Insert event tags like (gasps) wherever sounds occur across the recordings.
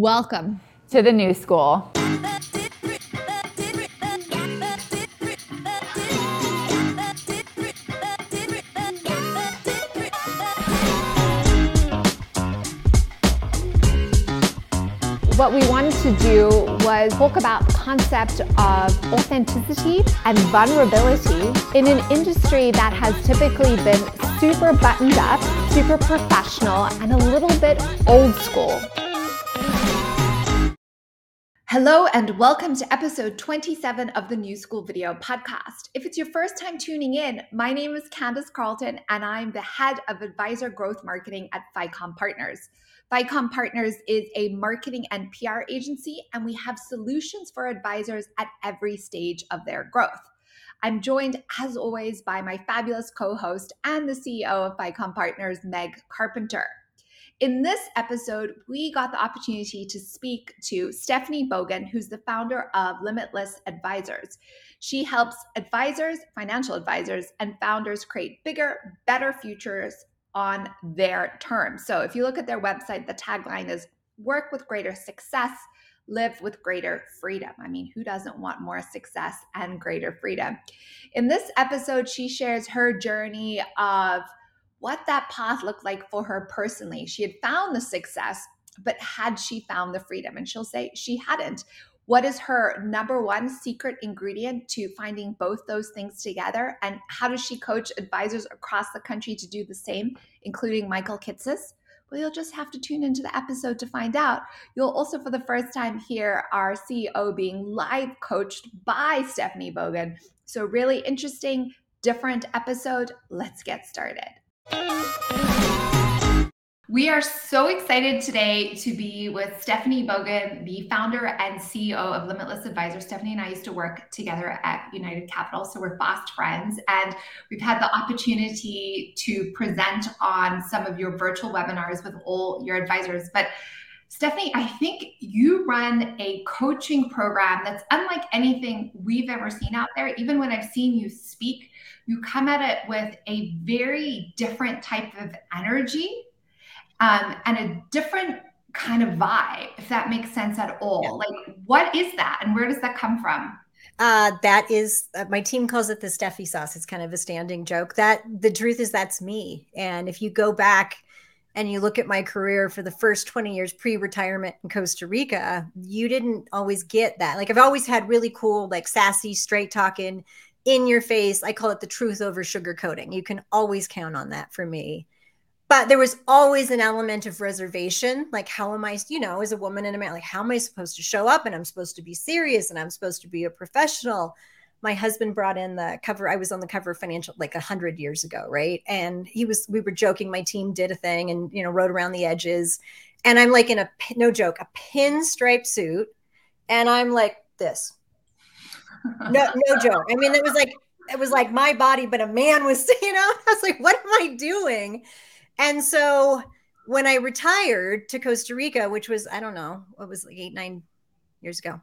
Welcome to the new school. what we wanted to do was talk about the concept of authenticity and vulnerability in an industry that has typically been super buttoned up, super professional, and a little bit old school. Hello, and welcome to episode 27 of the New School Video Podcast. If it's your first time tuning in, my name is Candace Carlton, and I'm the head of advisor growth marketing at FiComm Partners. FiComm Partners is a marketing and PR agency, and we have solutions for advisors at every stage of their growth. I'm joined, as always, by my fabulous co host and the CEO of FiComm Partners, Meg Carpenter. In this episode, we got the opportunity to speak to Stephanie Bogan, who's the founder of Limitless Advisors. She helps advisors, financial advisors, and founders create bigger, better futures on their terms. So if you look at their website, the tagline is work with greater success, live with greater freedom. I mean, who doesn't want more success and greater freedom? In this episode, she shares her journey of what that path looked like for her personally. She had found the success, but had she found the freedom? And she'll say she hadn't. What is her number one secret ingredient to finding both those things together? And how does she coach advisors across the country to do the same, including Michael Kitces? Well, you'll just have to tune into the episode to find out. You'll also, for the first time, hear our CEO being live coached by Stephanie Bogan. So, really interesting, different episode. Let's get started. We are so excited today to be with Stephanie Bogan, the founder and CEO of Limitless Advisor. Stephanie and I used to work together at United Capital, so we're fast friends. And we've had the opportunity to present on some of your virtual webinars with all your advisors. But Stephanie, I think you run a coaching program that's unlike anything we've ever seen out there. Even when I've seen you speak, you come at it with a very different type of energy um, and a different kind of vibe, if that makes sense at all. Yeah. Like, what is that and where does that come from? Uh, that is uh, my team calls it the Steffi sauce. It's kind of a standing joke. That the truth is that's me. And if you go back and you look at my career for the first 20 years pre-retirement in Costa Rica, you didn't always get that. Like I've always had really cool, like sassy, straight talking, in your face. I call it the truth over sugarcoating. You can always count on that for me. But there was always an element of reservation like how am i you know as a woman in a man like how am i supposed to show up? And i'm supposed to be serious and i'm supposed to be a professional. My husband brought in the cover i was on the cover of financial like a hundred years ago right? And he was we were joking my team did a thing and you know wrote around the edges. And i'm like in a no joke a pinstripe suit. And i'm like this no no joke i mean it was like it was like my body but a man was (laughs) you know i was like what am i doing and so when I retired to Costa Rica, which was, I don't know, what was like eight, nine years ago,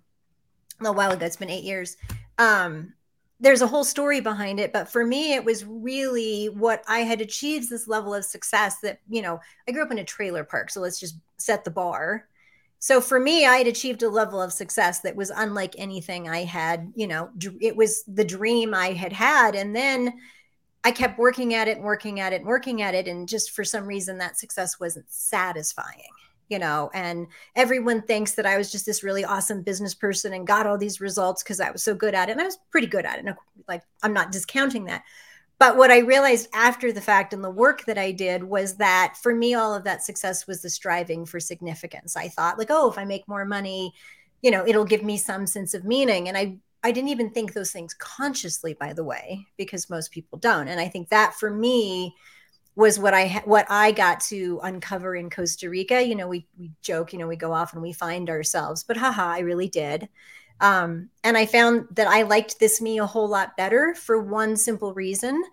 a little while ago, it's been eight years. Um, there's a whole story behind it. But for me, it was really what I had achieved this level of success that, you know, I grew up in a trailer park. So let's just set the bar. So for me, I had achieved a level of success that was unlike anything I had, you know, it was the dream I had had. And then, I kept working at it and working at it and working at it. And just for some reason, that success wasn't satisfying, you know. And everyone thinks that I was just this really awesome business person and got all these results because I was so good at it. And I was pretty good at it. like, I'm not discounting that. But what I realized after the fact and the work that I did was that for me, all of that success was the striving for significance. I thought, like, oh, if I make more money, you know, it'll give me some sense of meaning. And I I didn't even think those things consciously, by the way, because most people don't. And I think that for me was what I what I got to uncover in Costa Rica. You know, we we joke, you know, we go off and we find ourselves, but haha, I really did. Um, and I found that I liked this me a whole lot better for one simple reason.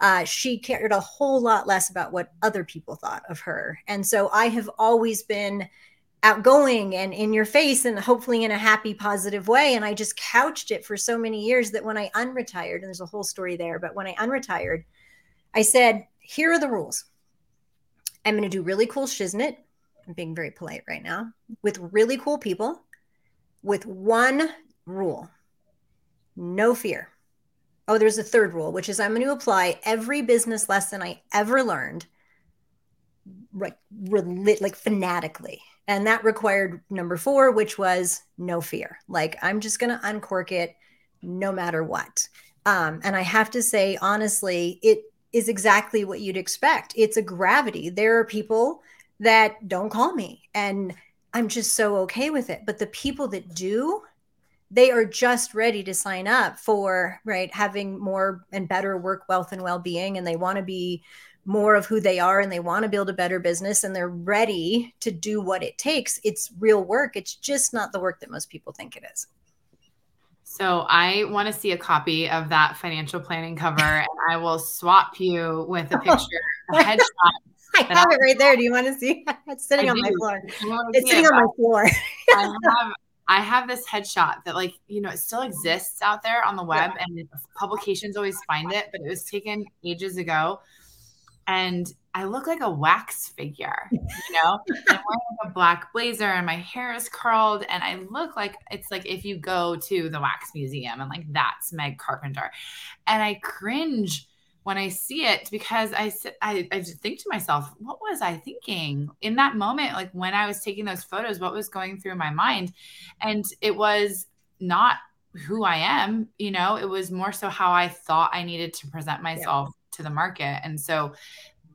Uh, she cared a whole lot less about what other people thought of her. And so I have always been outgoing and in your face and hopefully in a happy positive way and i just couched it for so many years that when i unretired and there's a whole story there but when i unretired i said here are the rules i'm going to do really cool shiznit I'm being very polite right now, with really cool people with one rule no fear. Oh, there's a third rule, which is I'm going to apply every business lesson I ever learned, like, like fanatically. And that required number four, which was no fear. Like, I'm just going to uncork it no matter what. Um, and I have to say, honestly, it is exactly what you'd expect. It's a gravity. There are people that don't call me, and I'm just so okay with it. But the people that do, they are just ready to sign up for right having more and better work wealth and well-being and they want to be more of who they are and they want to build a better business and they're ready to do what it takes it's real work it's just not the work that most people think it is so I want to see a copy of that financial planning cover, and I will swap you with a (laughs) picture, a headshot. I have it right there. Do you want to see? (laughs) It's sitting I on do. my floor. It's sitting it, on my floor. I (laughs) have I have this headshot that like, you know, it still exists out there on the web yeah. and publications always find it, but it was taken ages ago. And I look like a wax figure, you know. I'm wearing a black blazer and my hair is curled, and I look like it's like if you go to the wax museum and like that's Meg Carpenter, and I cringe when I see it because I I I just think to myself, what was I thinking in that moment? Like when I was taking those photos, what was going through my mind? And it was not who I am, you know, it was more so how I thought I needed to present myself yeah. to the market. And so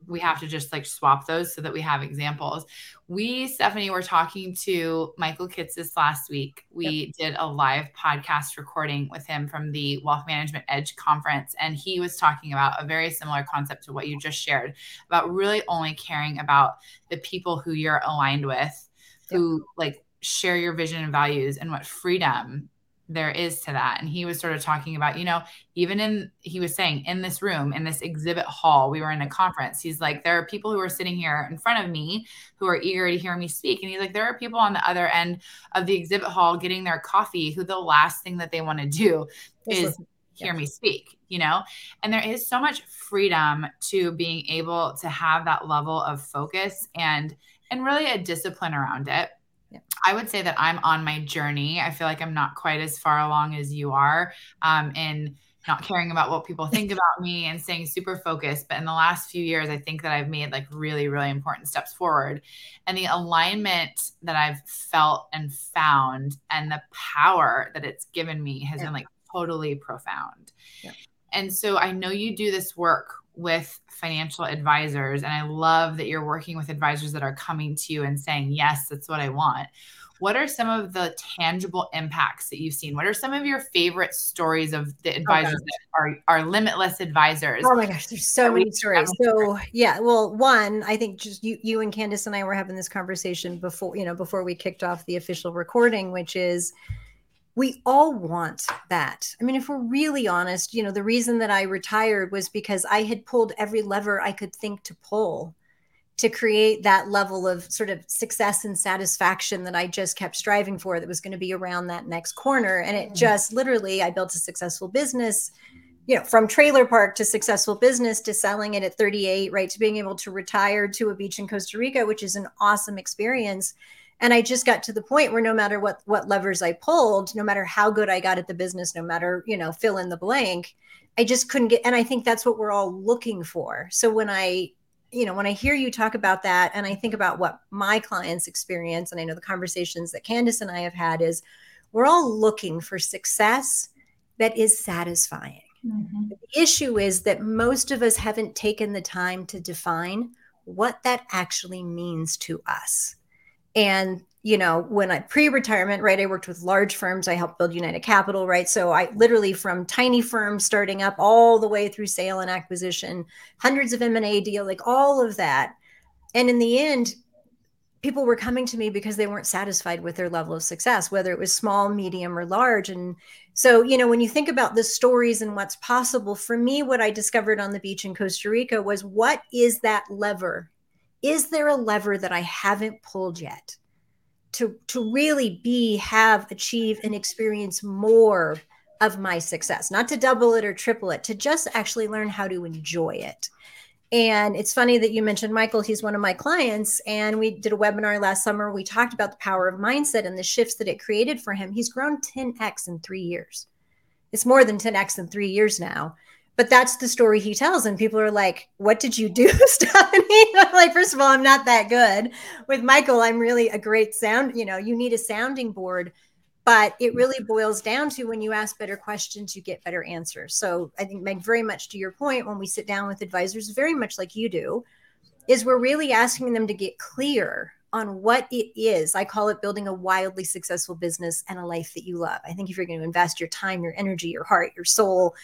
we have to just like swap those so that we have examples. We, Stephanie, were talking to Michael Kitces last week. We yep. did a live podcast recording with him from the Wealth Management Edge conference. And he was talking about a very similar concept to what you just shared about really only caring about the people who you're aligned with, who like share your vision and values and what freedom there is to that. And he was sort of talking about, you know, even in, he was saying in this room, in this exhibit hall, we were in a conference. He's like, there are people who are sitting here in front of me who are eager to hear me speak. And he's like, there are people on the other end of the exhibit hall getting their coffee who the last thing that they want to do is hear me speak, you know? And there is so much freedom to being able to have that level of focus and, and really a discipline around it yeah. I would say that I'm on my journey. I feel like I'm not quite as far along as you are um, in not caring about what people think about me and staying super focused. But in the last few years, I think that I've made like really, really important steps forward. And the alignment that I've felt and found and the power that it's given me has yeah. been like totally profound. Yeah. And so I know you do this work with financial advisors. And I love that you're working with advisors that are coming to you and saying, yes, that's what I want. What are some of the tangible impacts that you've seen? What are some of your favorite stories of the oh, advisors oh that are, are limitless advisors? Oh my gosh, there's so many stories. So yeah, well, one, I think just you, you and Candace and I were having this conversation before, you know, before we kicked off the official recording, which is we all want that. I mean, if we're really honest, you know, the reason that I retired was because I had pulled every lever I could think to pull to create that level of sort of success and satisfaction that I just kept striving for that was going to be around that next corner. And it mm. just literally, I built a successful business, you know, from trailer park to successful business to selling it at 38, right? To being able to retire to a beach in Costa Rica, which is an awesome experience and i just got to the point where no matter what what levers i pulled no matter how good i got at the business no matter you know fill in the blank i just couldn't get and i think that's what we're all looking for. So when i you know when i hear you talk about that and i think about what my clients experience and i know the conversations that candace and i have had is we're all looking for success that is satisfying. Mm-hmm. the issue is that most of us haven't taken the time to define what that actually means to us and you know when i pre-retirement right i worked with large firms. I helped build united capital right? So i literally from tiny firms starting up all the way through sale and acquisition hundreds of m&a deal like all of that. And in the end people were coming to me because they weren't satisfied with their level of success whether it was small medium or large. And so you know when you think about the stories and what's possible for me what i discovered on the beach in costa rica was what is that lever is there a lever that I haven't pulled yet to to really be have achieve and experience more of my success not to double it or triple it to just actually learn how to enjoy it And it's funny that you mentioned Michael. He's one of my clients. And we did a webinar last summer. We talked about the power of mindset and the shifts that it created for him. He's grown 10x in three years. It's more than 10x in three years now. But that's the story he tells. And people are like, What did you do, (laughs) Stephanie? (laughs) like, first of all, I'm not that good. With Michael, I'm really a great sound. You know, you need a sounding board but it really boils down to when you ask better questions you get better answers so i think meg very much to your point when we sit down with advisors very much like you do is we're really asking them to get clear on what it is i call it building a wildly successful business and a life that you love i think if you're going to invest your time your energy your heart your soul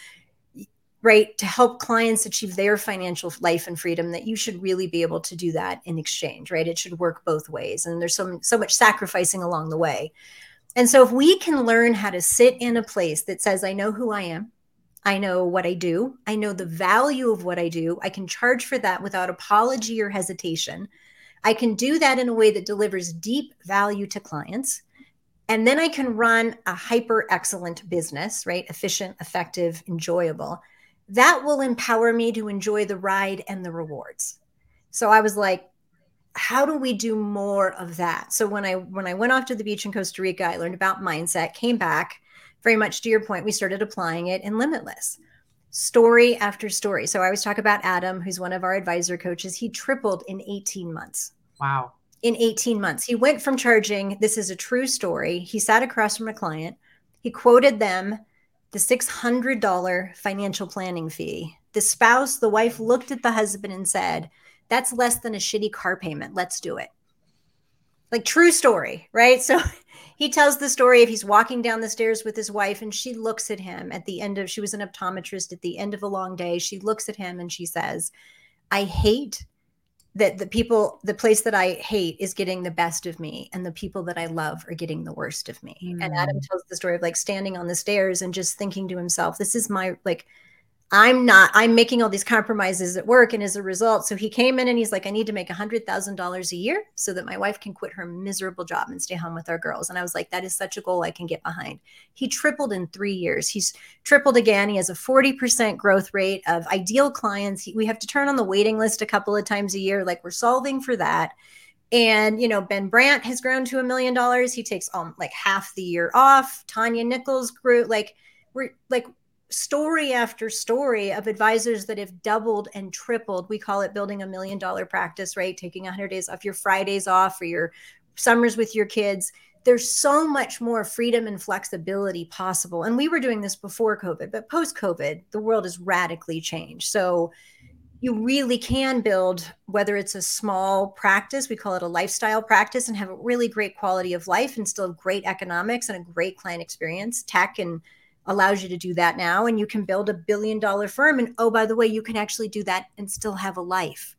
right to help clients achieve their financial life and freedom that you should really be able to do that in exchange right it should work both ways and there's so, so much sacrificing along the way and so, if we can learn how to sit in a place that says, I know who I am, I know what I do, I know the value of what I do, I can charge for that without apology or hesitation. I can do that in a way that delivers deep value to clients. And then I can run a hyper excellent business, right? Efficient, effective, enjoyable. That will empower me to enjoy the ride and the rewards. So I was like, how do we do more of that? So when i when i went off to the beach in costa rica i learned about mindset came back. Very much to your point we started applying it in limitless. Story after story. So i always talk about adam who's one of our advisor coaches. He tripled in 18 months. Wow. In 18 months. He went from charging this is a true story. He sat across from a client. He quoted them the $600 financial planning fee the spouse the wife looked at the husband and said that's less than a shitty car payment. Let's do it. Like true story, right? So (laughs) he tells the story of he's walking down the stairs with his wife and she looks at him at the end of she was an optometrist at the end of a long day. She looks at him and she says, "I hate that the people the place that I hate is getting the best of me and the people that I love are getting the worst of me." Mm. And Adam tells the story of like standing on the stairs and just thinking to himself, "This is my like I'm not, I'm making all these compromises at work. And as a result, so he came in and he's like, I need to make a $100,000 a year so that my wife can quit her miserable job and stay home with our girls. And I was like, that is such a goal I can get behind. He tripled in three years. He's tripled again. He has a 40% growth rate of ideal clients. He, we have to turn on the waiting list a couple of times a year. Like we're solving for that. And, you know, Ben Brandt has grown to a million dollars. He takes um, like half the year off. Tanya Nichols grew like, we're like story after story of advisors that have doubled and tripled. We call it building a million dollar practice, right? Taking 100 days off, your Fridays off, or your summers with your kids. There's so much more freedom and flexibility possible. And we were doing this before COVID, but post COVID, the world has radically changed. So you really can build, whether it's a small practice, we call it a lifestyle practice, and have a really great quality of life and still great economics and a great client experience, tech and allows you to do that now and you can build a billion dollar firm and oh by the way you can actually do that and still have a life.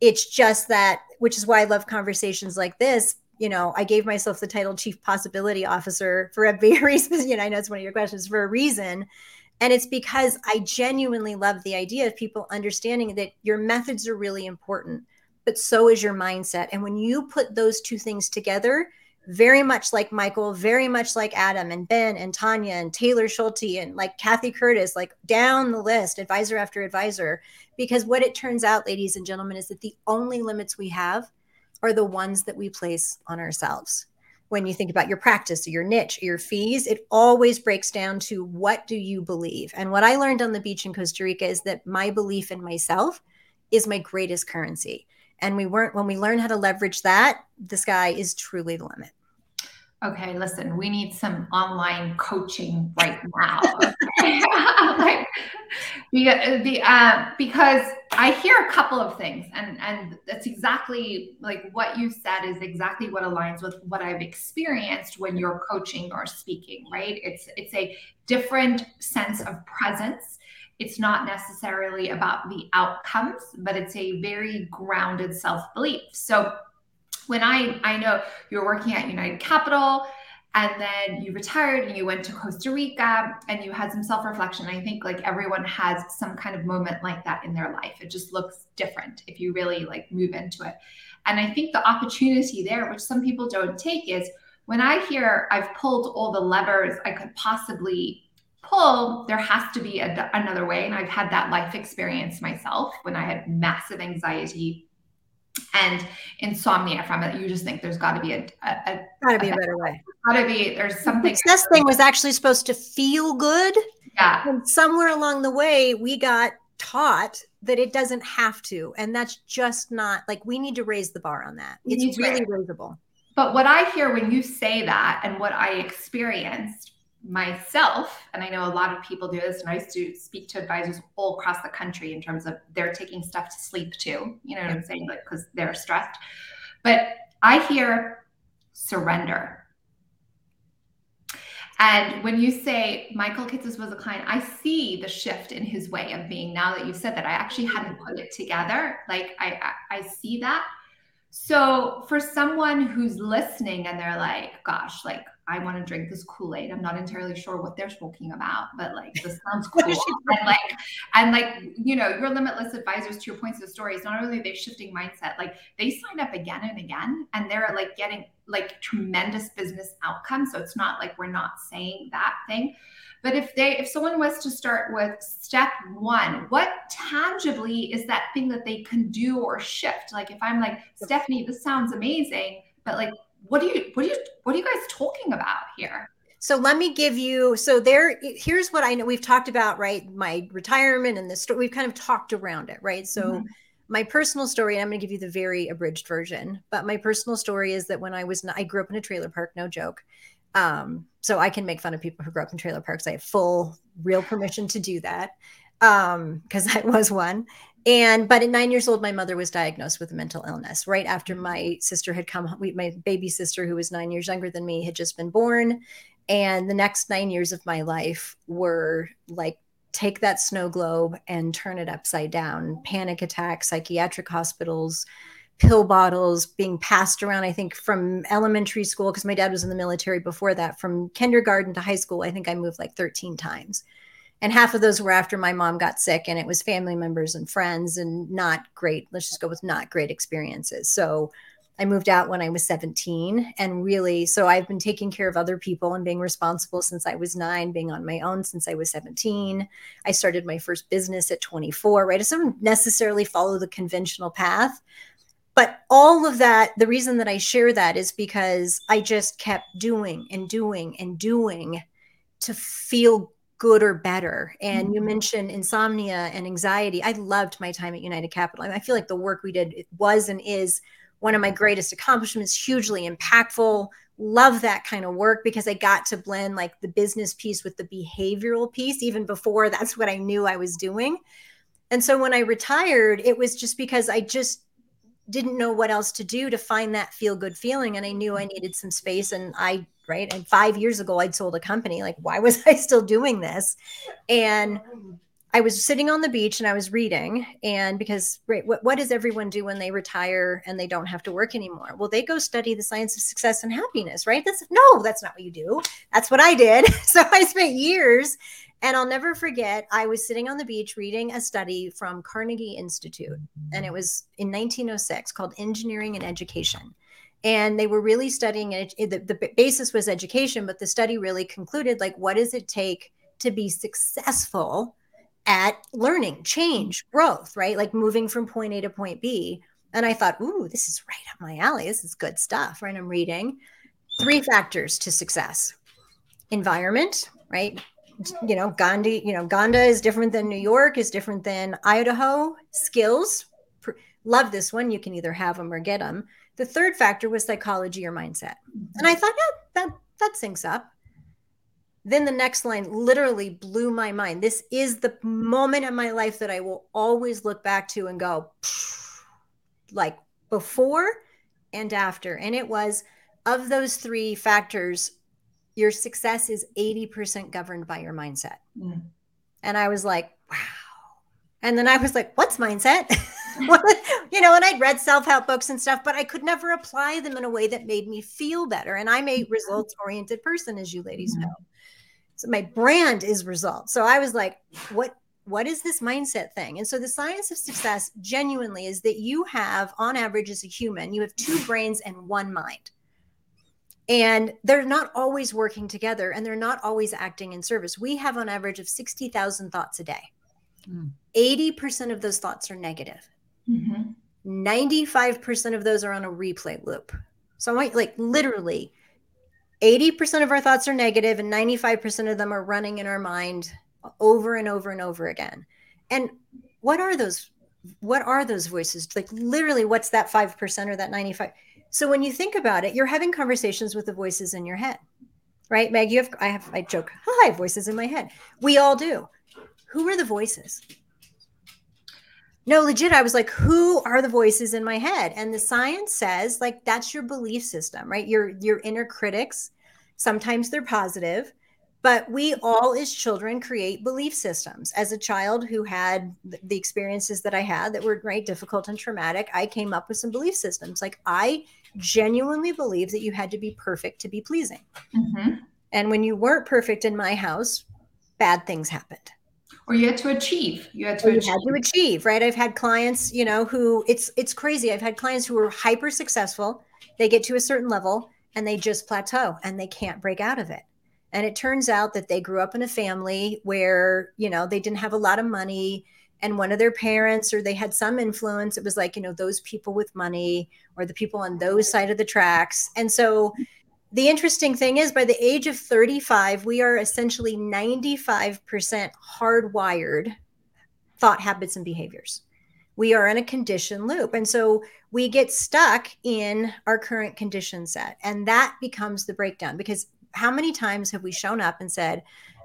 It's just that which is why i love conversations like this. You know i gave myself the title chief possibility officer for a (laughs) very specific you know i know it's one of your questions for a reason. And it's because i genuinely love the idea of people understanding that your methods are really important but so is your mindset. And when you put those two things together very much like Michael, very much like Adam and Ben and Tanya and Taylor Schulte and like Kathy Curtis, like down the list, advisor after advisor. Because what it turns out, ladies and gentlemen, is that the only limits we have are the ones that we place on ourselves. When you think about your practice, your niche, your fees, it always breaks down to what do you believe? And what I learned on the beach in Costa Rica is that my belief in myself is my greatest currency. And we weren't, when we learn how to leverage that, the sky is truly the limit okay, listen, we need some online coaching right now. (laughs) like, the, uh, because I hear a couple of things, and and that's exactly like what you said is exactly what aligns with what I've experienced when you're coaching or speaking. Right? It's it's a different sense of presence. It's not necessarily about the outcomes, but it's a very grounded self belief. So when I I know you're working at United Capital and then you retired and you went to Costa Rica and you had some self-reflection. I think like everyone has some kind of moment like that in their life. It just looks different if you really like move into it. And I think the opportunity there, which some people don't take, is when I hear I've pulled all the levers I could possibly pull, there has to be a, another way. And I've had that life experience myself when I had massive anxiety and insomnia from it. You just think there's got to be a, a, a got to be a better way. Got to be there's something. This thing was actually supposed to feel good. Yeah. And somewhere along the way, we got taught that it doesn't have to, and that's just not like we need to raise the bar on that. It's really raisable. But what I hear when you say that, and what I experienced myself, and I know a lot of people do this, and I used to speak to advisors all across the country in terms of they're taking stuff to sleep too. You know what I'm saying? Like, because they're stressed. But I hear surrender. And when you say Michael Kitces was a client, I see the shift in his way of being now that you said that. I actually hadn't put it together. Like I, I, I see that. So for someone who's listening and they're like, gosh, like I want to drink this Kool-Aid. I'm not entirely sure what they're smoking about, but like this (laughs) sounds cool. and like, and like, you know, your limitless advisors to your points of is not only they shifting mindset, like they sign up again and again and they're like getting like tremendous business outcomes. So it's not like we're not saying that thing. But if they if someone was to start with step one, what tangibly is that thing that they can do or shift? Like if I'm like, Stephanie, this sounds amazing, but like what do you what do you what are you guys talking about here? So let me give you so there here's what I know we've talked about right my retirement and the story we've kind of talked around it right so mm-hmm. my personal story and I'm going to give you the very abridged version but my personal story is that when I was I grew up in a trailer park no joke um so I can make fun of people who grew up in trailer parks I have full real permission to do that um because (laughs) I was one and but at nine years old my mother was diagnosed with a mental illness. Right after mm. my sister had come my baby sister who was nine years younger than me had just been born. And the next nine years of my life were like take that snow globe and turn it upside down. Panic attacks psychiatric hospitals pill bottles being passed around i think from elementary school because my dad was in the military before that from kindergarten to high school i think i moved like 13 times and half of those were after my mom got sick and it was family members and friends and not great let's just go with not great experiences. So i moved out when i was 17 and really so i've been taking care of other people and being responsible since i was 9 being on my own since i was 17 i started my first business at 24 right? I didn't necessarily follow the conventional path but all of that the reason that i share that is because i just kept doing and doing and doing to feel good or better. And mm-hmm. you mentioned insomnia and anxiety. I loved my time at United Capital. I feel like the work we did was and is one of my greatest accomplishments, hugely impactful. Love that kind of work because I got to blend like the business piece with the behavioral piece, even before that's what I knew I was doing. And so when I retired, it was just because I just didn't know what else to do to find that feel good feeling. And I knew I needed some space. And I right? And five years ago, I'd sold a company. Like, why was (laughs) I still doing this? And I was sitting on the beach and I was reading. And because, right, what, what does everyone do when they retire and they don't have to work anymore? Well, they go study the science of success and happiness, right? That's no, that's not what you do. That's what I did. (laughs) so I spent years. And I'll never forget, I was sitting on the beach reading a study from Carnegie Institute, and it was in 1906 called Engineering and Education and they were really studying it the, the basis was education but the study really concluded like what does it take to be successful at learning change growth right? Like moving from point a to point b. And i thought ooh this is right up my alley. This is good stuff right? I'm reading three factors to success. Environment right? You know gandhi you know gonda is different than new york is different than idaho. Skills love this one. You can either have them or get them the third factor was psychology or mindset. And I thought, yeah, that that syncs up. Then the next line literally blew my mind. This is the moment in my life that I will always look back to and go, like before and after. And it was of those three factors, your success is 80% governed by your mindset. Mm. And I was like, wow. And then I was like, what's mindset? (laughs) (laughs) you know, and I'd read self help books and stuff, but I could never apply them in a way that made me feel better. And I'm a mm-hmm. results oriented person, as you ladies mm-hmm. know. So my brand is results. So I was like, what? What is this mindset thing? And so the science of success genuinely is that you have, on average, as a human, you have two brains and one mind. and they're not always working together and they're not always acting in service. We have on average of 60,000 thoughts a day. Mm. 80% of those thoughts are negative. Mm-hmm. 95% of those are on a replay loop. So I want like literally 80% of our thoughts are negative and 95% of them are running in our mind over and over and over again. And what are those what are those voices? Like literally what's that 5% or that 95? So when you think about it, you're having conversations with the voices in your head. Right? Meg, you have I have I joke, hi, voices in my head. We all do. Who are the voices? No, legit. I was like, who are the voices in my head? And the science says, like, that's your belief system, right? Your your inner critics. Sometimes they're positive, but we all as children create belief systems. As a child who had the experiences that I had that were right difficult and traumatic, I came up with some belief systems. Like I genuinely believe that you had to be perfect to be pleasing. Mm-hmm. And when you weren't perfect in my house, bad things happened or you had to achieve you had to achieve. had to achieve. right? I've had clients you know who it's it's crazy. I've had clients who are hyper successful. They get to a certain level and they just plateau and they can't break out of it. And it turns out that they grew up in a family where you know they didn't have a lot of money and one of their parents or they had some influence. It was like you know those people with money or the people on those side of the tracks. And so the interesting thing is by the age of 35 we are essentially 95% hardwired thought habits and behaviors. We are in a condition loop and so we get stuck in our current condition set and that becomes the breakdown because how many times have we shown up and said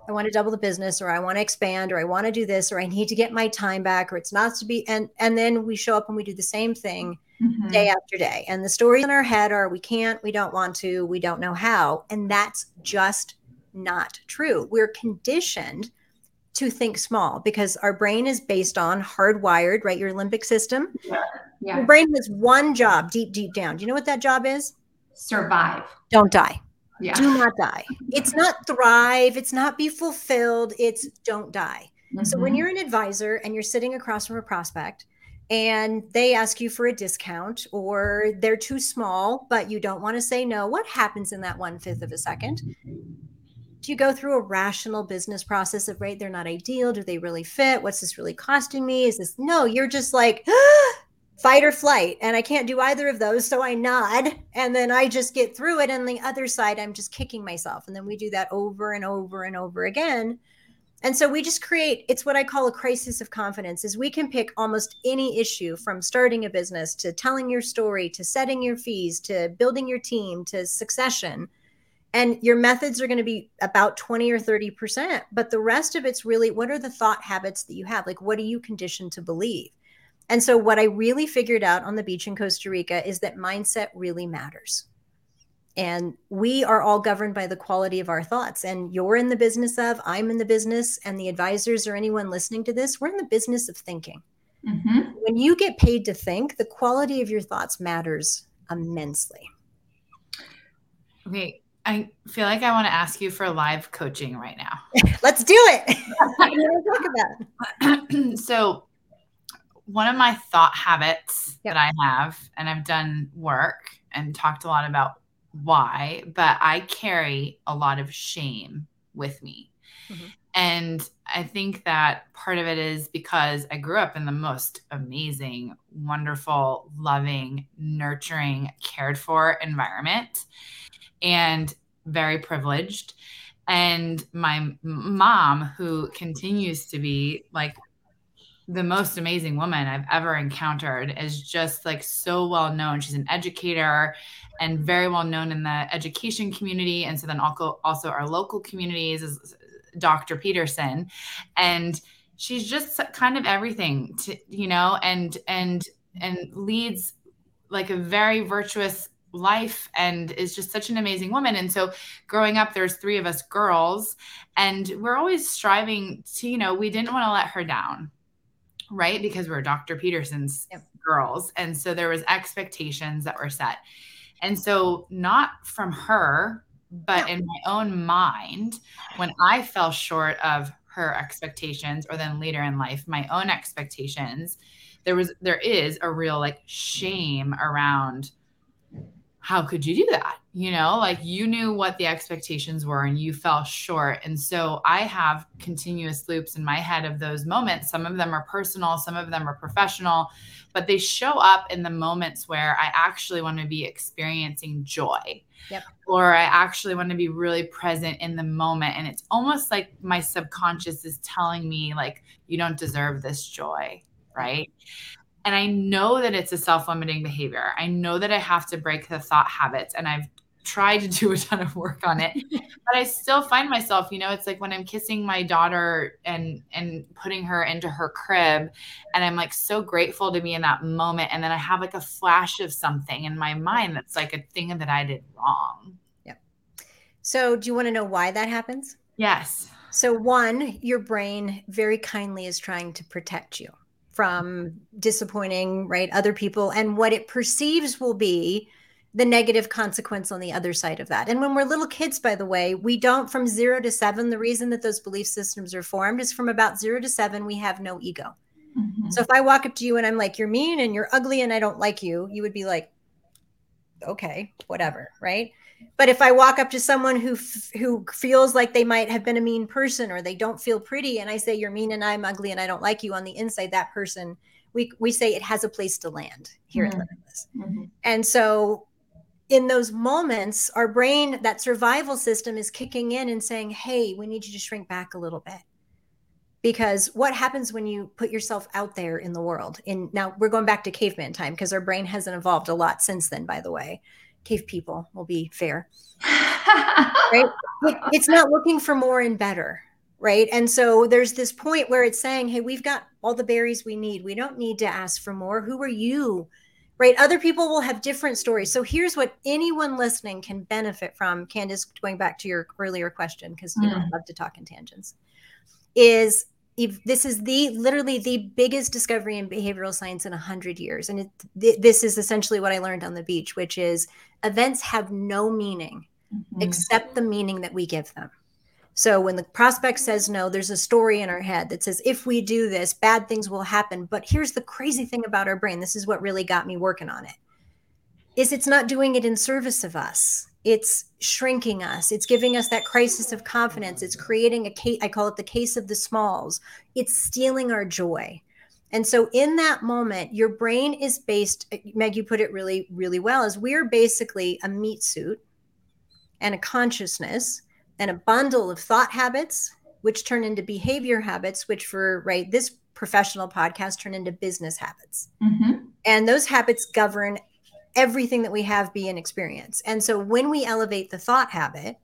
i want to double the business or i want to expand or i want to do this or i need to get my time back or it's not to be and and then we show up and we do the same thing mm-hmm. day after day. And the stories in our head are we can't, we don't want to, we don't know how. And that's just not true. We're conditioned to think small because our brain is based on hardwired, right? Your limbic system. Yeah. yeah. Your brain has one job deep, deep down. Do you know what that job is? Survive. Don't die. Yeah. Do not die. It's not thrive. It's not be fulfilled. It's don't die. Mm-hmm. So when mm-hmm. you're an advisor and you're sitting across from a prospect and they ask you for a discount or they're too small, but you don't want to say no, what happens in that one fifth of a second? Do you go through a rational business process of, right, they're not ideal? Do they really fit? What's this really costing me? Is this no? You're just like, (gasps) fight or flight. And I can't do either of those. So I nod and then I just get through it. And the other side, I'm just kicking myself. And then we do that over and over and over again and so we just create it's what I call a crisis of confidence is we can pick almost any issue from starting a business to telling your story to setting your fees to building your team to succession. And your methods are going to be about 20 or 30%, but the rest of it's really what are the thought habits that you have? Like what are you conditioned to believe? And so what I really figured out on the beach in Costa Rica is that mindset really matters and we are all governed by the quality of our thoughts. And you're in the business of i'm in the business and the advisors or anyone listening to this we're in the business of thinking. Mm-hmm. when you get paid to think the quality of your thoughts matters immensely. Okay i feel like i want to ask you for live coaching right now. (laughs) Let's do it. (laughs) Talk about? (clears throat) So one of my thought habits yep. that i have and i've done work and talked a lot about why, but I carry a lot of shame with me. Mm-hmm. And I think that part of it is because I grew up in the most amazing, wonderful, loving, nurturing, cared for environment and very privileged. And my mom, who continues to be like the most amazing woman I've ever encountered, is just like so well known. She's an educator and very well known in the education community. And so then also, also our local communities is Dr. Peterson. And she's just kind of everything to, you know, and, and, and leads like a very virtuous life and is just such an amazing woman. And so growing up, there's three of us girls and we're always striving to, you know, we didn't want to let her down. Right. Because we're Dr. Peterson's yep. girls. And so there was expectations that were set. And so, not from her, but in my own mind, when I fell short of her expectations, or then later in life, my own expectations, there was, there is a real like shame around how could you do that? You know, like you knew what the expectations were and you fell short. And so I have continuous loops in my head of those moments. Some of them are personal, some of them are professional, but they show up in the moments where I actually want to be experiencing joy. Yep. Or I actually want to be really present in the moment. And it's almost like my subconscious is telling me, like, you don't deserve this joy. Right. And I know that it's a self limiting behavior. I know that I have to break the thought habits. And I've tried to (laughs) do a ton of work on it. (laughs) But i still find myself you know it's like when i'm kissing my daughter and and putting her into her crib and i'm like so grateful to be in that moment and then i have like a flash of something in my mind that's like a thing that i did wrong. Yep. So do you want to know why that happens? Yes. So one your brain very kindly is trying to protect you from disappointing right other people and what it perceives will be the negative consequence on the other side of that. And when we're little kids by the way we don't from 0 to 7 the reason that those belief systems are formed is from about 0 to 7 we have no ego. Mm-hmm. so if i walk up to you and i'm like you're mean and you're ugly and i don't like you you would be like okay whatever right but if i walk up to someone who f- who feels like they might have been a mean person or they don't feel pretty and i say you're mean and i'm ugly and i don't like you on the inside that person we we say it has a place to land here mm-hmm. in limitless mm-hmm. and so in those moments our brain that survival system is kicking in and saying hey we need you to shrink back a little bit because what happens when you put yourself out there in the world in now we're going back to caveman time because our brain hasn't evolved a lot since then by the way cave people will be fair. (laughs) right? It's not looking for more and better. Right. And so there's this point where it's saying, hey, we've got all the berries we need. We don't need to ask for more. Who are you? Right. Other people will have different stories. So here's what anyone listening can benefit from. Candace, going back to your earlier question, because you know, I mm. love to talk in tangents, is if this is the literally the biggest discovery in behavioral science in 100 years. And it, th- this is essentially what i learned on the beach which is events have no meaning mm-hmm. except the meaning that we give them. So when the prospect says no there's a story in our head that says if we do this bad things will happen. But here's the crazy thing about our brain. This is what really got me working on it is it's not doing it in service of us it's shrinking us. It's giving us that crisis of confidence. It's creating a case i call it the case of the smalls. It's stealing our joy. And so in that moment your brain is based meg you put it really really well is we're basically a meat suit and a consciousness and a bundle of thought habits which turn into behavior habits which for right this professional podcast turn into business habits. Mm-hmm. and those habits govern everything that we have be an experience. And so when we elevate the thought habit,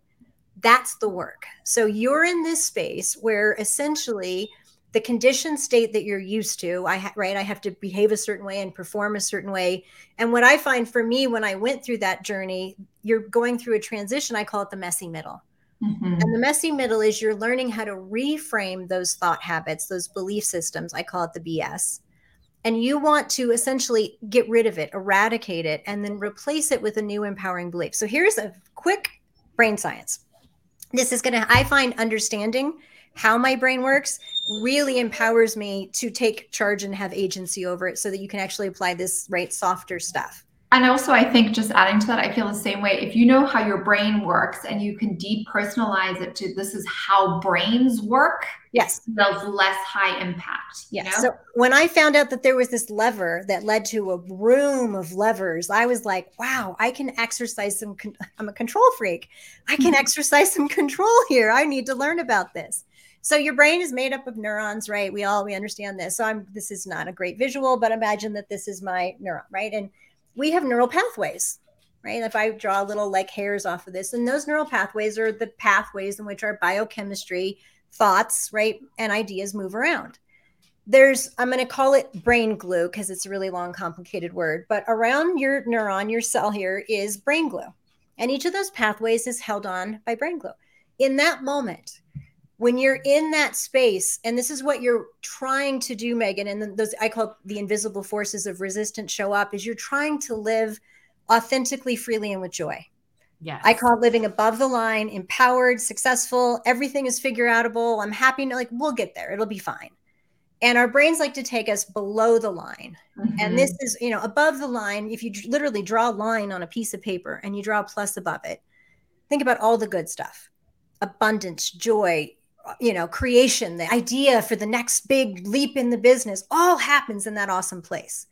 that's the work. So you're in this space where essentially the conditioned state that you're used to, I ha- right, I have to behave a certain way and perform a certain way. And what I find for me when I went through that journey, you're going through a transition. I call it the messy middle. Mm-hmm. And the messy middle is you're learning how to reframe those thought habits, those belief systems. I call it the BS and you want to essentially get rid of it, eradicate it, and then replace it with a new empowering belief. So here's a quick brain science. This is going to, I find understanding how my brain works really empowers me to take charge and have agency over it so that you can actually apply this right softer stuff. And also, I think just adding to that, I feel the same way. If you know how your brain works and you can depersonalize it to this is how brains work, yes, feels less high impact. Yes. You know? So when I found out that there was this lever that led to a room of levers, I was like, wow, I can exercise some. Con- (laughs) I'm a control freak. I can mm-hmm. exercise some control here. I need to learn about this. So your brain is made up of neurons, right? We all we understand this. So I'm. This is not a great visual, but imagine that this is my neuron, right? And we have neural pathways, right? If I draw little like hairs off of this, and those neural pathways are the pathways in which our biochemistry, thoughts, right, and ideas move around. There's, I'm going to call it brain glue because it's a really long, complicated word, but around your neuron, your cell here is brain glue. And each of those pathways is held on by brain glue. In that moment, when you're in that space and this is what you're trying to do megan and those i call the invisible forces of resistance show up is you're trying to live authentically freely and with joy yeah i call it living above the line empowered successful everything is figure outable i'm happy to like we'll get there it'll be fine And our brains like to take us below the line. Mm-hmm. And this is, you know, above the line. If you literally draw a line on a piece of paper and you draw a plus above it, think about all the good stuff abundance, joy, Uh, you know, creation, the idea for the next big leap in the business all happens in that awesome place.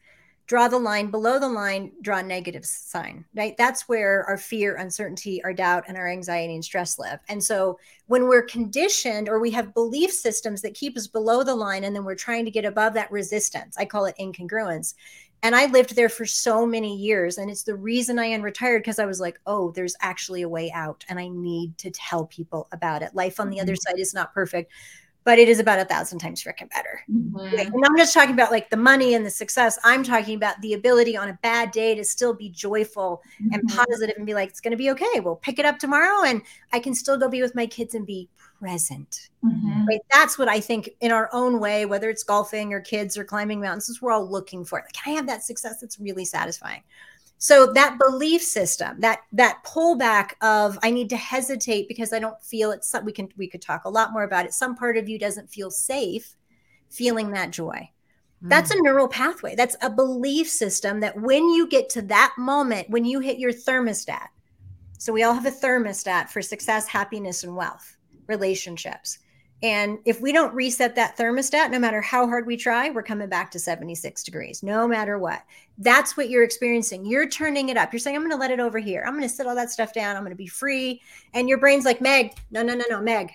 Draw the line below the line draw negative sign right? That's where our fear uncertainty our doubt and our anxiety and stress live. And so when we're conditioned or we have belief systems that keep us below the line and then we're trying to get above that resistance i call it incongruence and i lived there for so many years and it's the reason i am retired because i was like oh there's actually a way out and i need to tell people about it life on the mm-hmm. other side is not perfect but it is about a thousand times freaking better. Mm-hmm. And I'm just talking about like the money and the success. I'm talking about the ability on a bad day to still be joyful mm-hmm. and positive and be like, it's going to be okay. We'll pick it up tomorrow and I can still go be with my kids and be present. Mm-hmm. Right. That's what I think in our own way, whether it's golfing or kids or climbing mountains, is we're all looking for. Like, can I have that success that's really satisfying? So that belief system that that pullback of i need to hesitate because i don't feel it's we can we could talk a lot more about it. Some part of you doesn't feel safe feeling that joy. Mm. that's a neural pathway. That's a belief system that when you get to that moment when you hit your thermostat so we all have a thermostat for success happiness and wealth relationships and if we don't reset that thermostat, no matter how hard we try, we're coming back to 76 degrees, no matter what. That's what you're experiencing. You're turning it up. You're saying, I'm going to let it over here. I'm going to sit all that stuff down. I'm going to be free. And your brain's like, Meg, no, no, no, no, Meg,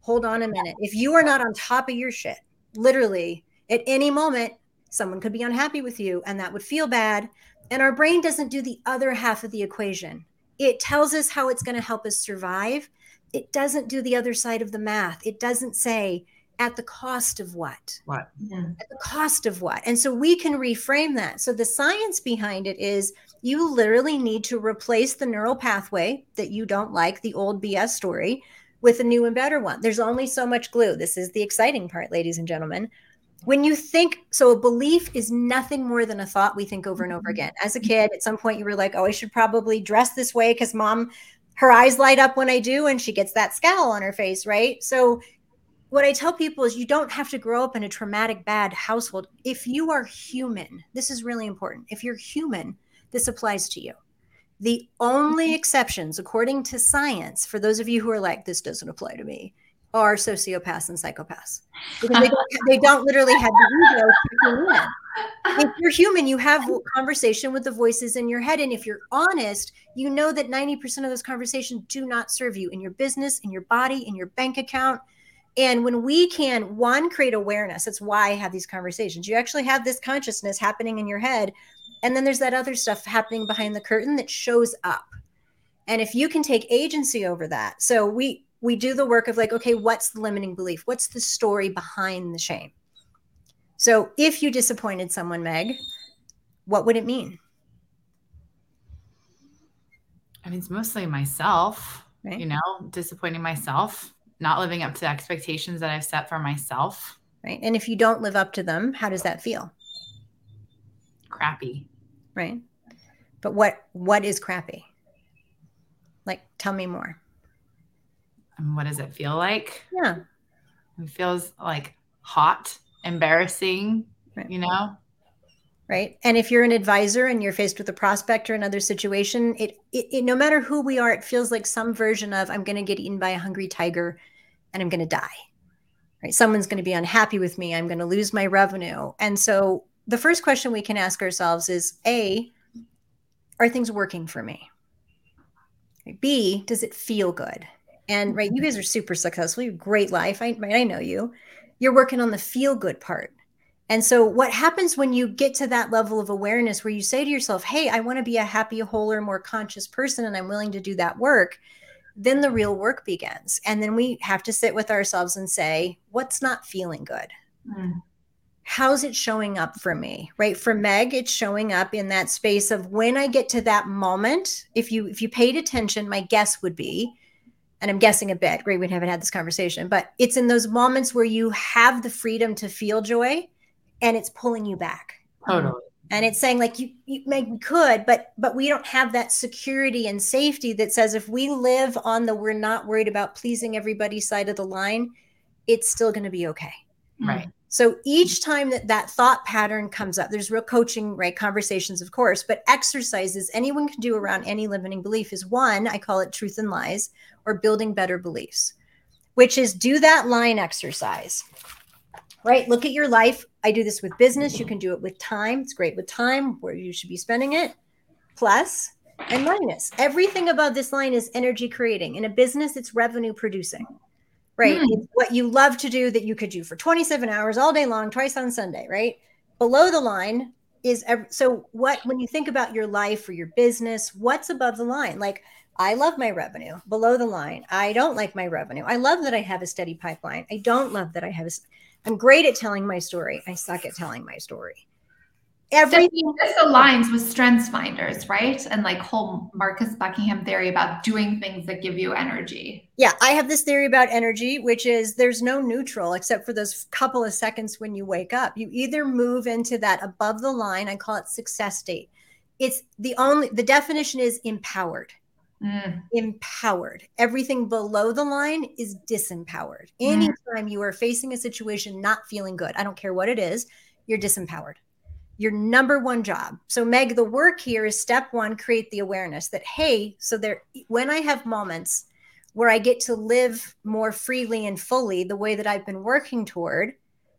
hold on a minute. If you are not on top of your shit, literally at any moment, someone could be unhappy with you and that would feel bad. And our brain doesn't do the other half of the equation. It tells us how it's going to help us survive it doesn't do the other side of the math. It doesn't say at the cost of what? What? At the cost of what? And so we can reframe that. So the science behind it is you literally need to replace the neural pathway that you don't like, the old BS story, with a new and better one. There's only so much glue. This is the exciting part, ladies and gentlemen. When you think, so a belief is nothing more than a thought we think over and over mm-hmm. again. As a kid, at some point, you were like, oh, I should probably dress this way because mom her eyes light up when I do, and she gets that scowl on her face, right? So, what I tell people is you don't have to grow up in a traumatic, bad household. If you are human, this is really important. If you're human, this applies to you. The only mm-hmm. exceptions, according to science, for those of you who are like, this doesn't apply to me, are sociopaths and psychopaths because they don't, (laughs) they don't literally have the ego kicking in if you're human, you have conversation with the voices in your head. And if you're honest, you know that 90% of those conversations do not serve you in your business, in your body, in your bank account. And when we can, one, create awareness, that's why I have these conversations. You actually have this consciousness happening in your head. And then there's that other stuff happening behind the curtain that shows up. And if you can take agency over that, so we, we do the work of like, okay, what's the limiting belief? What's the story behind the shame? So if you disappointed someone, Meg, what would it mean? I mean, it's mostly myself, right. you know, disappointing myself, not living up to the expectations that I've set for myself. Right. And if you don't live up to them, how does that feel? Crappy. Right. But what what is crappy? Like tell me more. And what does it feel like? Yeah. It feels like hot embarrassing, right. you know? Right. And if you're an advisor and you're faced with a prospect or another situation, it, it, it no matter who we are, it feels like some version of I'm going to get eaten by a hungry tiger and I'm going to die. Right. Someone's going to be unhappy with me. I'm going to lose my revenue. And so the first question we can ask ourselves is A, are things working for me? B, does it feel good? And right, you guys are super successful. You have a great life. I, I know you you're working on the feel good part. And so, what happens when you get to that level of awareness where you say to yourself, Hey, I want to be a happy, wholer, more conscious person, and I'm willing to do that work? Then the real work begins. And then we have to sit with ourselves and say, What's not feeling good? Mm. How's it showing up for me? Right. For Meg, it's showing up in that space of when I get to that moment. If you if you paid attention, my guess would be and I'm guessing a bit, great, we haven't had this conversation, but it's in those moments where you have the freedom to feel joy and it's pulling you back. Totally. And it's saying like you, you maybe could, but but we don't have that security and safety that says if we live on the we're not worried about pleasing everybody side of the line, it's still going to be okay. Right. So each time that that thought pattern comes up, there's real coaching, right? Conversations, of course, but exercises anyone can do around any limiting belief is one, I call it truth and lies or building better beliefs, which is do that line exercise, right? Look at your life. I do this with business. You can do it with time. It's great with time where you should be spending it. Plus and minus. Everything above this line is energy creating. In a business, it's revenue producing right? Mm. It's what you love to do that you could do for 27 hours all day long, twice on Sunday, right? Below the line is so what when you think about your life or your business, what's above the line? Like I love my revenue. Below the line, I don't like my revenue. I love that I have a steady pipeline. I don't love that I have a I'm great at telling my story. I suck at telling my story everything this aligns with strengths finders right? And like whole marcus buckingham theory about doing things that give you energy. Yeah i have this theory about energy which is there's no neutral except for those couple of seconds when you wake up. You either move into that above the line i call it success state. It's the only the definition is empowered. Mm. empowered. Everything below the line is disempowered. Mm. anytime you are facing a situation not feeling good i don't care what it is you're disempowered your number one job. So, Meg, the work here is step one create the awareness that, hey, so there, when I have moments where I get to live more freely and fully the way that I've been working toward,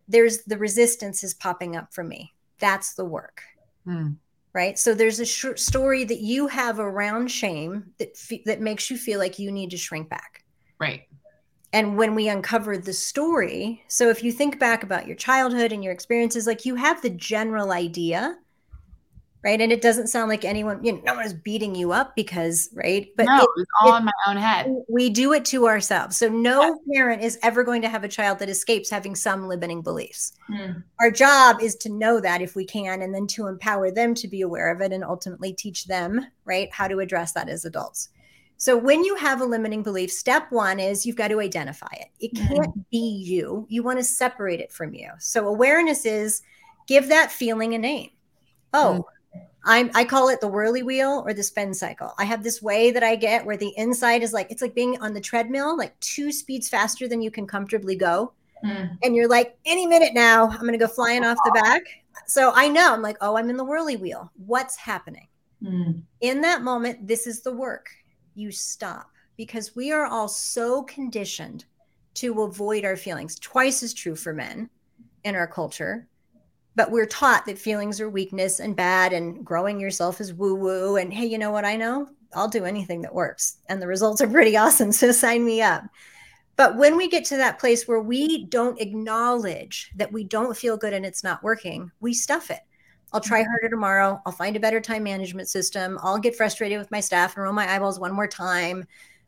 there's the resistance is popping up for me. That's the work. Hmm. Right. So there's a sh- story that you have around shame that f- that makes you feel like you need to shrink back. Right and when we uncovered the story so if you think back about your childhood and your experiences like you have the general idea right? And it doesn't sound like anyone you know no one is beating you up because right? But no, it, it's all it, in my own head. we do it to ourselves. So no yeah. parent is ever going to have a child that escapes having some limiting beliefs. Mm. our job is to know that if we can and then to empower them to be aware of it and ultimately teach them right how to address that as adults so when you have a limiting belief, step one is you've got to identify it. It mm-hmm. can't be you. You want to separate it from you. So awareness is give that feeling a name. Oh, mm. I'm I call it the whirly wheel or the spin cycle. I have this way that I get where the inside is like it's like being on the treadmill, like two speeds faster than you can comfortably go. Mm. And you're like, any minute now, I'm gonna go flying off the back. So I know I'm like, oh, I'm in the whirly wheel. What's happening? Mm. In that moment, this is the work you stop because we are all so conditioned to avoid our feelings. Twice as true for men in our culture. But we're taught that feelings are weakness and bad, and growing yourself is woo woo. And hey, you know what I know? I'll do anything that works. And the results are pretty (laughs) awesome. So sign me up. But when we get to that place where we don't acknowledge that we don't feel good and it's not working, we stuff it. I'll try harder tomorrow. I'll find a better time management system. I'll get frustrated with my staff and roll my eyeballs one more time.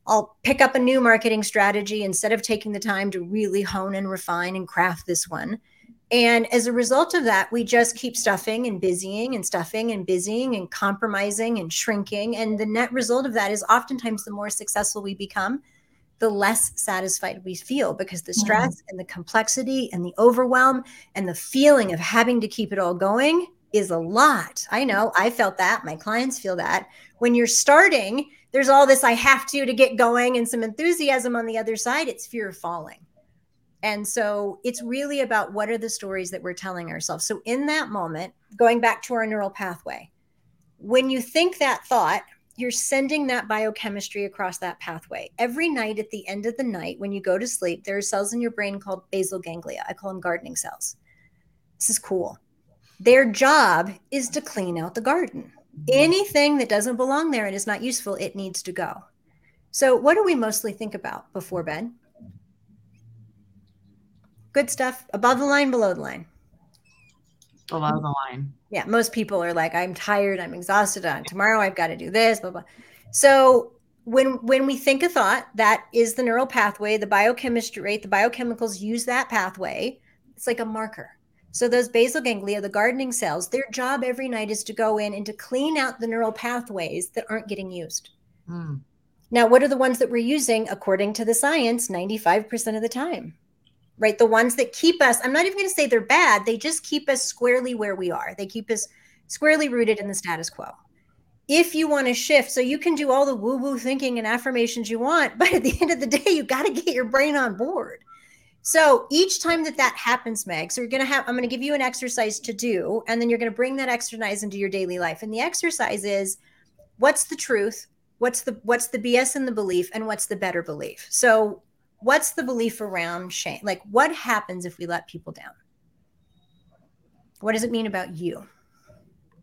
I'll pick up a new marketing strategy instead of taking the time to really hone and refine and craft this one. And as a result of that, we just keep stuffing and busying and stuffing and busying and compromising and shrinking. And the net result of that is oftentimes the more successful we become, the less satisfied we feel because the stress mm. and the complexity and the overwhelm and the feeling of having to keep it all going is a lot. I mm-hmm. know I felt that. My clients feel that. When you're starting, there's all this I have to to get going and some enthusiasm on the other side. It's fear of falling. And so it's really about what are the stories that we're telling ourselves. So in that moment, going back to our neural pathway, when you think that thought, you're sending that biochemistry across that pathway. Every night at the end of the night, when you go to sleep, there are cells in your brain called basal ganglia. I call them gardening cells. This is cool their job is to clean out the garden. Anything that doesn't belong there and is not useful, it needs to go. So, what do we mostly think about before bed? Good stuff above the line, below the line. Below the line. Yeah, most people are like, I'm tired, I'm exhausted. Uh, On tomorrow, I've got to do this. Blah blah. So, when when we think a thought, that is the neural pathway, the biochemistry rate, the biochemicals use that pathway. It's like a marker. So those basal ganglia, the gardening cells, their job every night is to go in and to clean out the neural pathways that aren't getting used. Mm. Now, what are the ones that we're using according to the science 95% of the time? Right? The ones that keep us, I'm not even going to say they're bad, they just keep us squarely where we are. They keep us squarely rooted in the status quo. If you want to shift, so you can do all the woo woo thinking and affirmations you want, (laughs) but at the end of the day, you got to get your brain on board So each time that that happens, Meg, so you're going to have, I'm going to give you an exercise to do, and then you're going to bring that exercise into your daily life. And the exercise is what's the truth? What's the, what's the BS in the belief and what's the better belief? So what's the belief around shame? Like what happens if we let people down? What does it mean about you?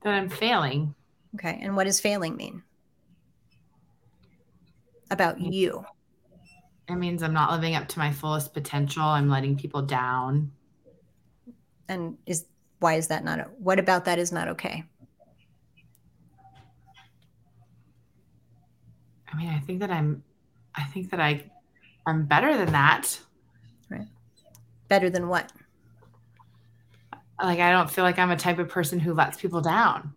That I'm failing. Okay. And what does failing mean? About mm. you. It means I'm not living up to my fullest potential. I'm letting people down. And is why is that not what about that is not okay? I mean, I think that I'm I think that I I'm better than that. Right. Better than what? Like I don't feel like I'm a type of person who lets people down.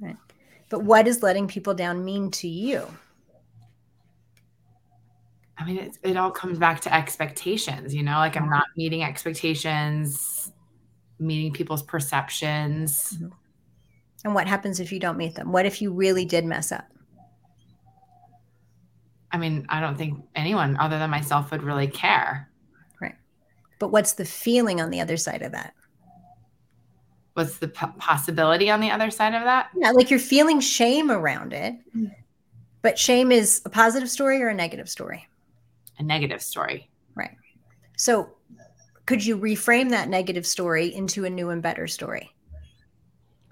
Right. But what does letting people down mean to you? I mean, it, it all comes back to expectations, you know, like I'm not meeting expectations, meeting people's perceptions. Mm-hmm. And what happens if you don't meet them? What if you really did mess up? I mean, I don't think anyone other than myself would really care. Right. But what's the feeling on the other side of that? What's the p- possibility on the other side of that? Yeah, like you're feeling shame around it. Mm. But shame is a positive story or a negative story? A negative story. Right. So could you reframe that negative story into a new and better story?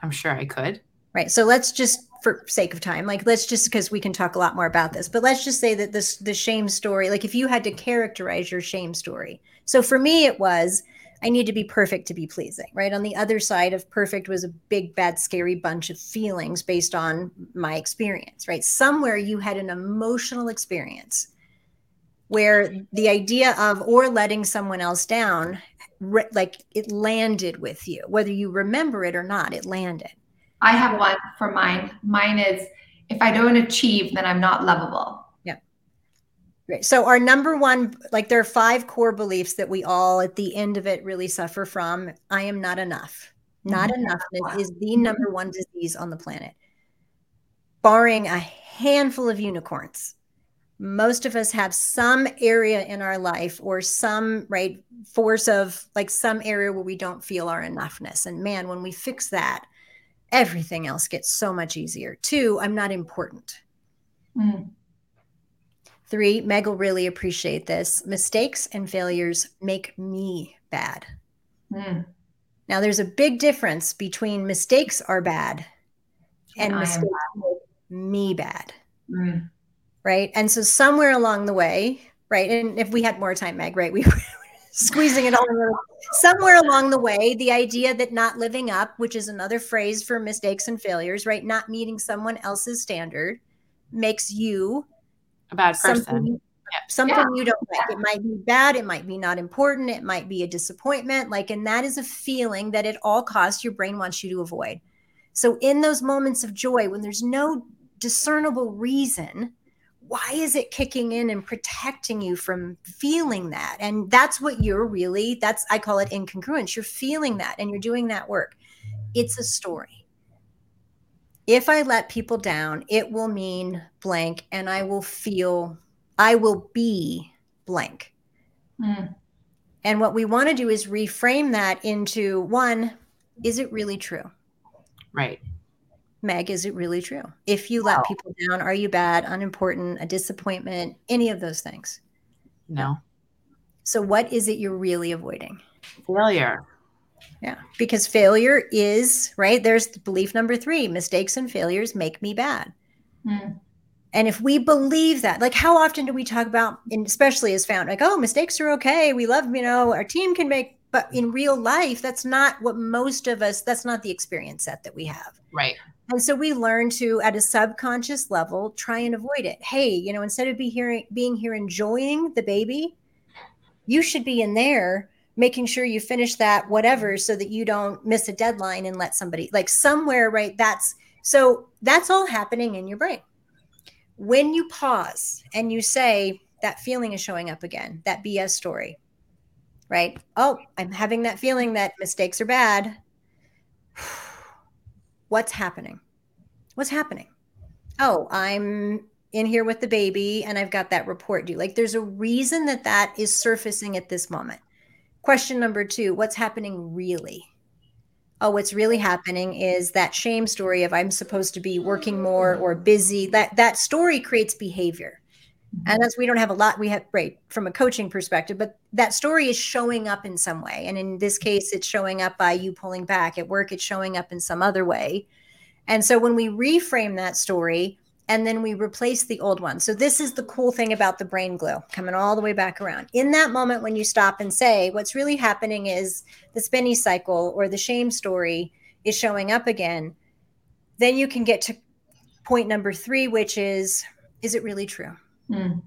I'm sure I could. Right. So let's just for sake of time, like let's just because we can talk a lot more about this, but let's just say that this the shame story, like if you had to characterize your shame story. So for me it was I need to be perfect to be pleasing, right? On the other side of perfect was a big, bad, scary bunch of feelings based on my experience, right? Somewhere you had an emotional experience where the idea of or letting someone else down re- like it landed with you whether you remember it or not it landed. I have one for mine. Mine is if i don't achieve then i'm not lovable. Yeah. Right so our number one like there are five core beliefs that we all at the end of it really suffer from. I am not enough. Not mm-hmm. enoughness is the number one disease on the planet. Barring a handful of unicorns most of us have some area in our life or some right force of like some area where we don't feel our enoughness. And man when we fix that everything else gets so much easier. Two i'm not important. Mm. three meg will really appreciate this. Mistakes and failures make me bad. Mm. now there's a big difference between mistakes are bad and, and mistakes make me bad. Mm right? And so somewhere along the way, right? And if we had more time, Meg, right? We (laughs) were squeezing it all in. Somewhere along the way, the idea that not living up, which is another phrase for mistakes and failures, right? Not meeting someone else's standard makes you a bad person. Something, something yeah. you don't like. It might be bad. It might be not important. It might be a disappointment. Like, and that is a feeling that at all costs your brain wants you to avoid. So, in those moments of joy, when there's no discernible reason why is it kicking in and protecting you from feeling that? And that's what you're really that's i call it incongruence. You're feeling that and you're doing that work. It's a story. If i let people down it will mean blank and i will feel i will be blank. Mm. and what we want to do is reframe that into one is it really true? Right Meg, is it really true? If you let people down, are you bad, unimportant, a disappointment, any of those things? No. So, what is it you're really avoiding? Failure. Yeah, because failure is right. There's belief number three mistakes and failures make me bad. Mm. And if we believe that, like how often do we talk about, and especially as found, like, oh, mistakes are okay. We love, you know, our team can make, but in real life, that's not what most of us, that's not the experience set that we have. Right. And so we learn to, at a subconscious level, try and avoid it. Hey, you know, instead of be here, being here enjoying the baby, you should be in there making sure you finish that whatever so that you don't miss a deadline and let somebody like somewhere right that's so that's all happening in your brain. When you pause and you say that feeling is showing up again that bs story right? Oh i'm having that feeling that mistakes are bad what's happening? What's happening? Oh, I'm in here with the baby and I've got that report due. Like there's a reason that that is surfacing at this moment. Question number two What's happening really? Oh, what's really happening is that shame story of I'm supposed to be working more or busy. That that story creates behavior. And as we don't have a lot, we have right from a coaching perspective, but that story is showing up in some way. And in this case, it's showing up by you pulling back. At work, it's showing up in some other way. And so when we reframe that story, and then we replace the old one. So this is the cool thing about the brain glue coming all the way back around. In that moment when you stop and say what's really happening is the spinny cycle or the shame story is showing up again, then you can get to point number 3 which is is it really true? Mm.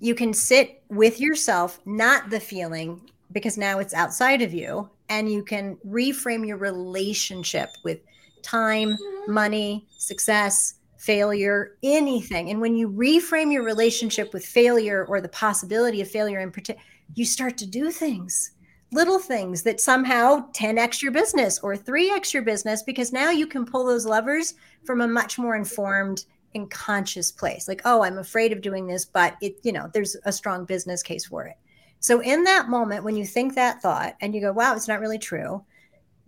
You can sit with yourself, not the feeling because now it's outside of you and you can reframe your relationship with time, money, success, failure, anything. And when you reframe your relationship with failure or the possibility of failure in particular, you start to do things, little things that somehow 10x your business or 3x your business, because now you can pull those levers from a much more informed and conscious place. Like, oh, I'm afraid of doing this, but it, you know, there's a strong business case for it. So in that moment, when you think that thought and you go, wow, it's not really true,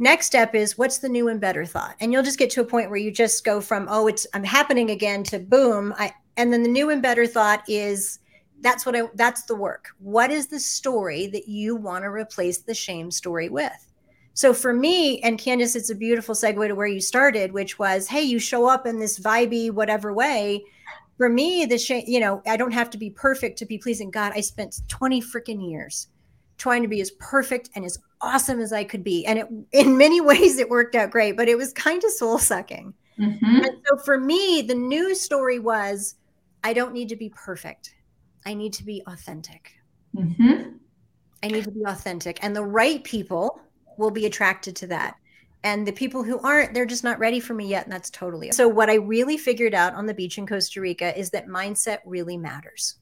Next step is what's the new and better thought? And you'll just get to a point where you just go from, oh, it's I'm happening again to boom. I and then the new and better thought is that's what I that's the work. What is the story that you want to replace the shame story with? So for me and Candace, it's a beautiful segue to where you started, which was, hey, you show up in this vibey, whatever way. For me, the shame, you know, I don't have to be perfect to be pleasing God. I spent 20 freaking years trying to be as perfect and as awesome as I could be. And it, in many (laughs) ways, it worked out great, but it was kind of soul sucking. Mm-hmm. And so for me, the new story was I don't need to be perfect. I need to be authentic. Mm-hmm. I need to be authentic. And the right people will be attracted to that. And the people who aren't, they're just not ready for me yet. And that's totally. So, what I really figured out on the beach in Costa Rica is that mindset really matters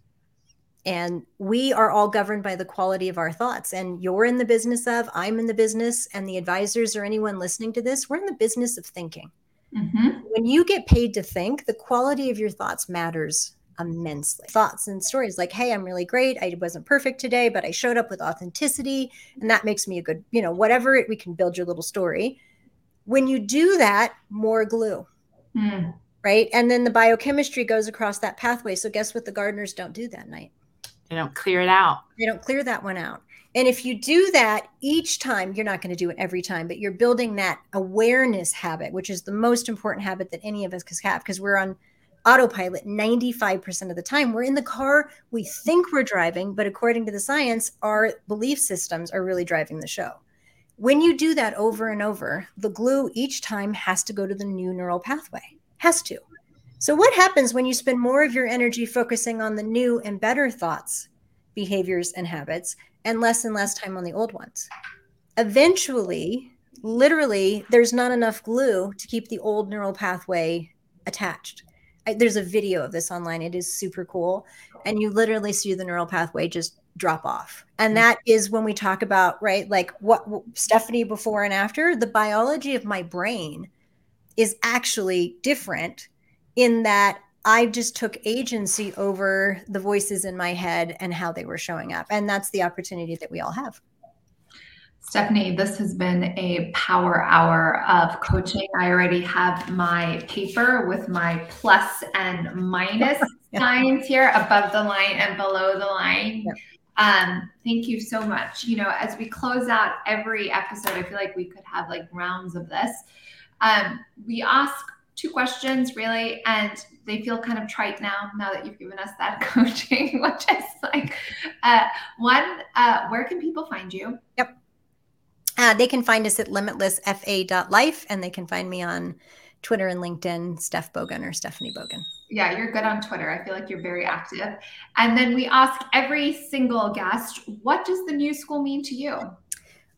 and we are all governed by the quality of our thoughts and you're in the business of i'm in the business and the advisors or anyone listening to this we're in the business of thinking mm-hmm. when you get paid to think the quality of your thoughts matters immensely. Thoughts and stories like hey i'm really great. I wasn't perfect today but i showed up with authenticity and that makes me a good you know whatever it, we can build your little story. When you do that more glue. Mm. right? And then the biochemistry goes across that pathway. So guess what the gardeners don't do that night? They don't clear it out. They don't clear that one out. And if you do that each time, you're not going to do it every time, but you're building that awareness habit, which is the most important habit that any of us can have because we're on autopilot 95% of the time. We're in the car, we think we're driving, but according to the science, our belief systems are really driving the show. When you do that over and over, the glue each time has to go to the new neural pathway. Has to. So, what happens when you spend more of your energy focusing on the new and better thoughts, behaviors, and habits, and less and less time on the old ones? Eventually, literally, there's not enough glue to keep the old neural pathway attached. There's a video of this online. It is super cool. And you literally see the neural pathway just drop off. And mm-hmm. that is when we talk about, right, like what Stephanie before and after, the biology of my brain is actually different in that I just took agency over the voices in my head and how they were showing up. And that's the opportunity that we all have. Stephanie, this has been a power hour of coaching. I already have my paper with my plus and minus (laughs) yeah. signs here above the line and below the line. Yeah. Um, thank you so much. You know, as we close out every episode, I feel like we could have like rounds of this. Um, we ask two questions really and they feel kind of trite now now that you've given us that (laughs) coaching which is like uh, one uh, where can people find you yep uh, they can find us at limitlessfa.life and they can find me on twitter and linkedin steph bogan or stephanie bogan. Yeah you're good on twitter. I feel like you're very active. And then we ask every single guest what does the new school mean to you?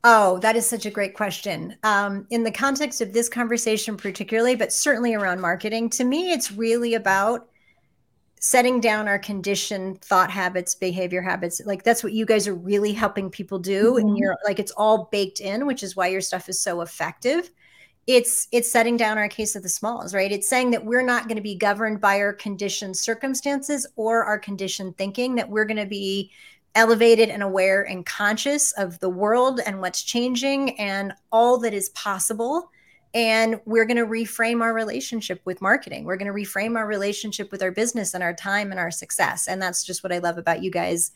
Oh, that is such a great question. Um, in the context of this conversation, particularly, but certainly around marketing, to me, it's really about setting down our conditioned thought habits, behavior habits. Like that's what you guys are really helping people do. Mm-hmm. And you're like, it's all baked in, which is why your stuff is so effective. It's it's setting down our case of the smalls, right? It's saying that we're not going to be governed by our conditioned circumstances or our conditioned thinking, that we're going to be elevated and aware and conscious of the world and what's changing and all that is possible. And we're going to reframe our relationship with marketing. We're going to reframe our relationship with our business and our time and our success. And that's just what I love about you guys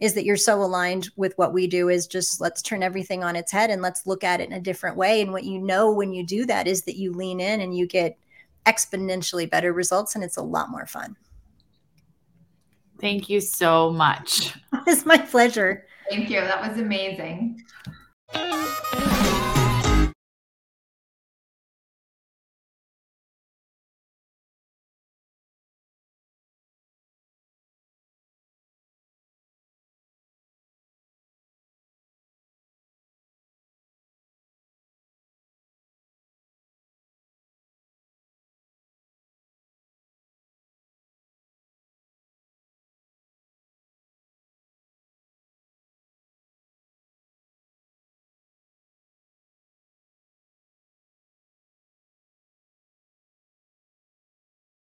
is that you're so aligned with what we do is just let's turn everything on its head and let's look at it in a different way. And what you know when you do that is that you lean in and you get exponentially better results and it's a lot more fun. Thank you so much. (laughs) It's my pleasure. Thank you. That was amazing.